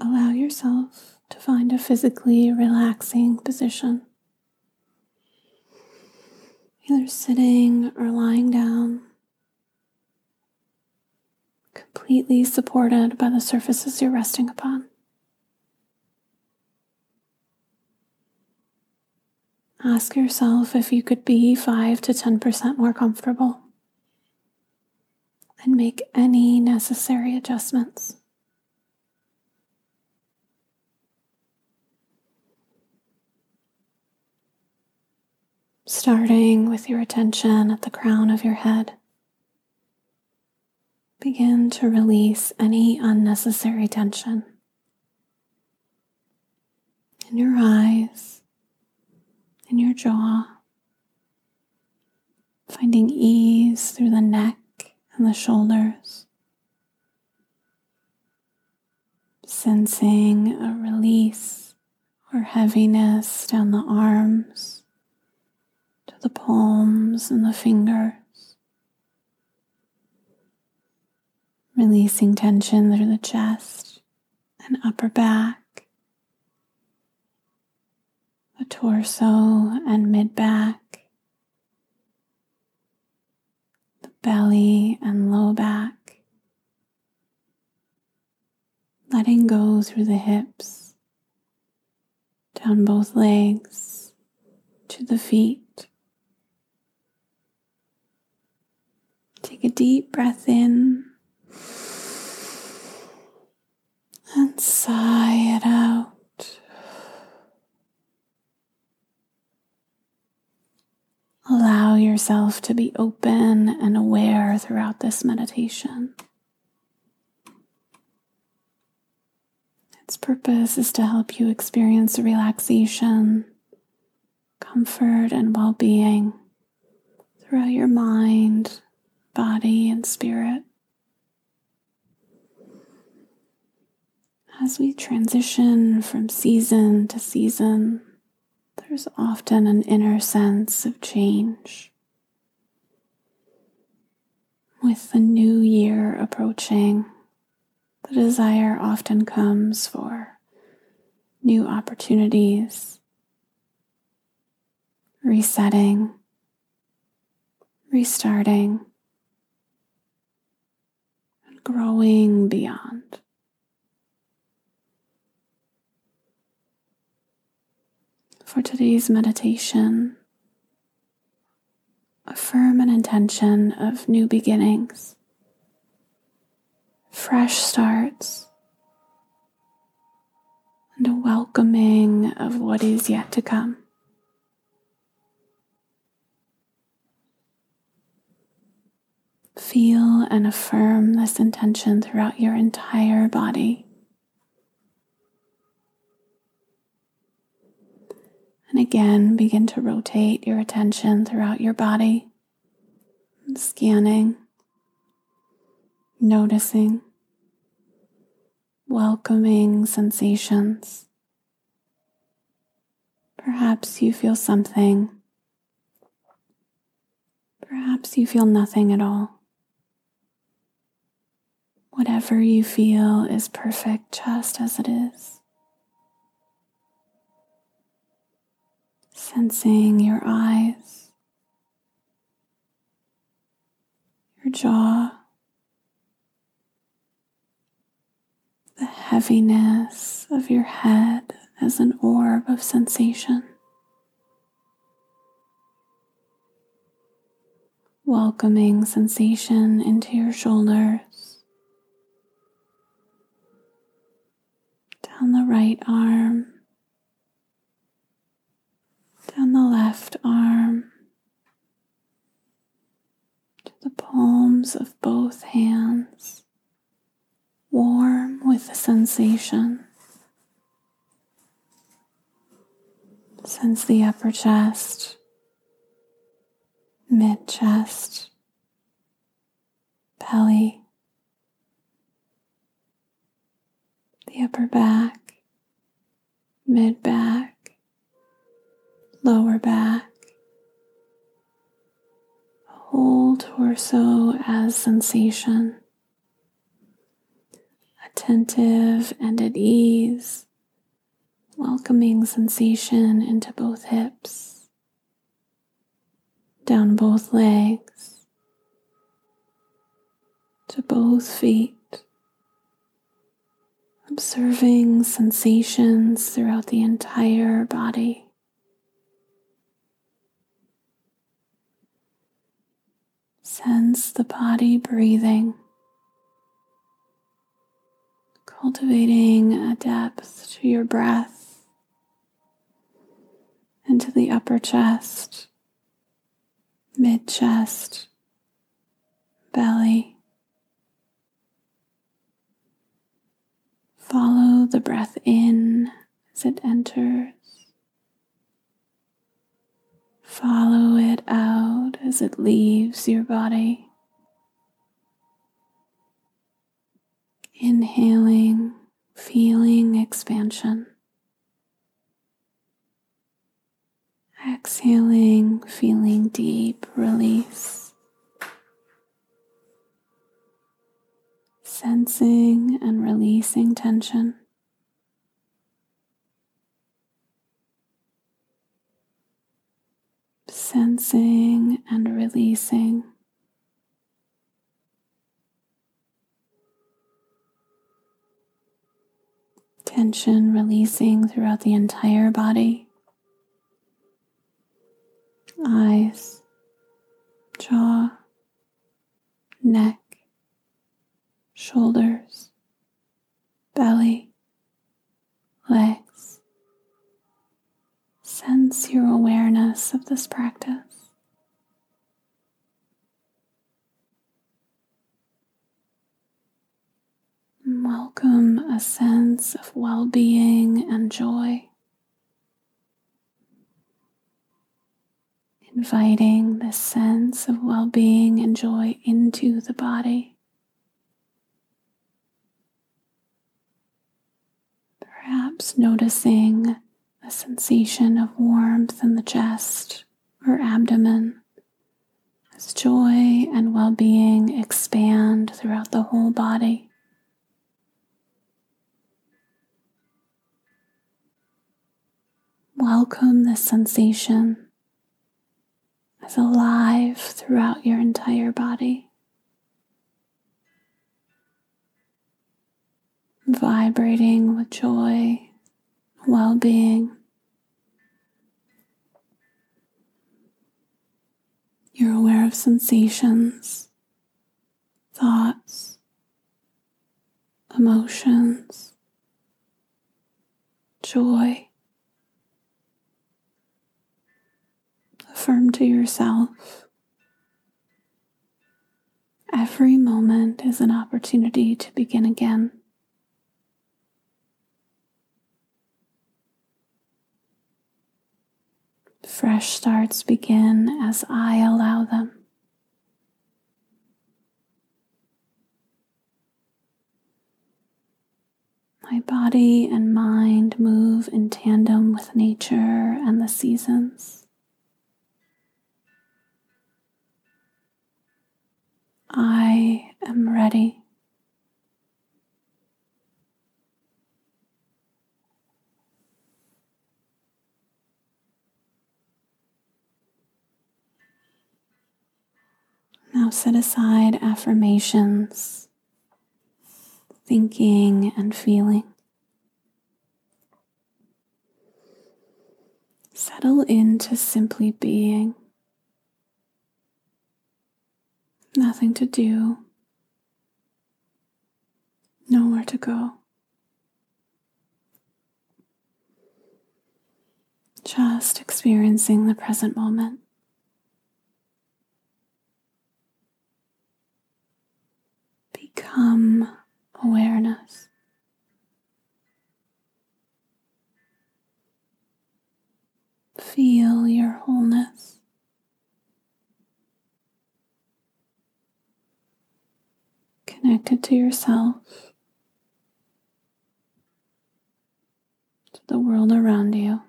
allow yourself to find a physically relaxing position, either sitting or lying down, completely supported by the surfaces you're resting upon. Ask yourself if you could be 5 to 10% more comfortable and make any necessary adjustments. Starting with your attention at the crown of your head, begin to release any unnecessary tension in your eyes in your jaw, finding ease through the neck and the shoulders, sensing a release or heaviness down the arms the palms and the fingers. Releasing tension through the chest and upper back the torso and mid back, the belly and low back, letting go through the hips, down both legs to the feet. Take a deep breath in and sigh it out. Allow yourself to be open and aware throughout this meditation. Its purpose is to help you experience relaxation, comfort, and well being throughout your mind, body, and spirit. As we transition from season to season, there's often an inner sense of change. With the new year approaching, the desire often comes for new opportunities, resetting, restarting, growing beyond. For today's meditation, affirm an intention of new beginnings, fresh starts, and a welcoming of what is yet to come. Feel and affirm this intention throughout your entire body. And again, begin to rotate your attention throughout your body, scanning, noticing, welcoming sensations. Perhaps you feel something. Perhaps you feel nothing at all. Whatever you feel is perfect just as it is. sensing your eyes, your jaw, the heaviness of your head as an orb of sensation. Welcoming sensation into your shoulders, down the right arm down the left arm to the palms of both hands, warm with the sensation. Sense the upper chest, mid chest, belly, the upper back, mid back lower back, whole torso as sensation. Attentive and at ease, welcoming sensation into both hips, down both legs, to both feet observing sensations throughout the entire body. Sense the body breathing, cultivating a depth to your breath into the upper chest, mid chest, belly. Follow the breath in as it enters. Follow it out as it leaves your body. Inhaling, feeling expansion. Exhaling, feeling deep release. Sensing and releasing tension. Sensing and releasing. Tension releasing throughout the entire body. Eyes, jaw, neck shoulders, belly, legs. Sense your awareness of this practice. Welcome a sense of well being and joy. Inviting this sense of well being and joy into the body. Perhaps noticing a sensation of warmth in the chest or abdomen as joy and well being expand throughout the whole body. Welcome this sensation as alive throughout your entire body. Vibrating with joy, well being. You're aware of sensations, thoughts, emotions, joy. Affirm to yourself every moment is an opportunity to begin again. Fresh starts begin as I allow them. My body and mind move in tandem with nature and the seasons. I am ready. Set aside affirmations, thinking and feeling. Settle into simply being. Nothing to do, nowhere to go. Just experiencing the present moment. Awareness. Feel your wholeness. Connected to yourself, to the world around you,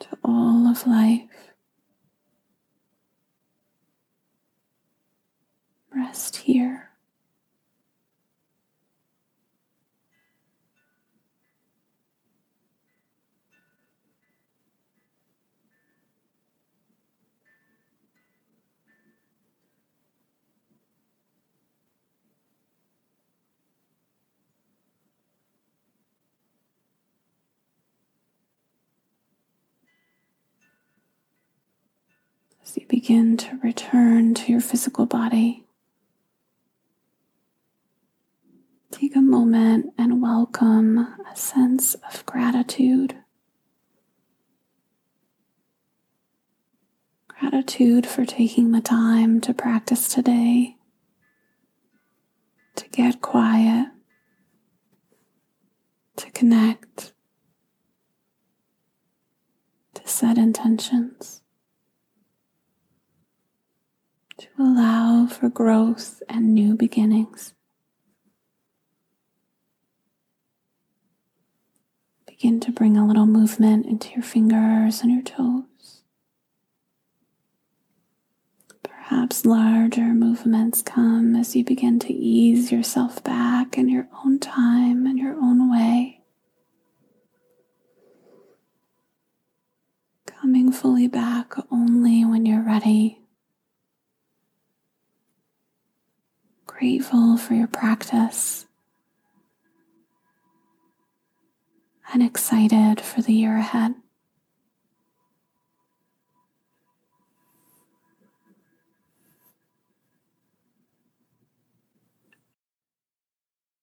to all of life. Rest here. As you begin to return to your physical body, and welcome a sense of gratitude. Gratitude for taking the time to practice today, to get quiet, to connect, to set intentions. to allow for growth and new beginnings. Begin to bring a little movement into your fingers and your toes. Perhaps larger movements come as you begin to ease yourself back in your own time and your own way. Coming fully back only when you're ready. grateful for your practice and excited for the year ahead.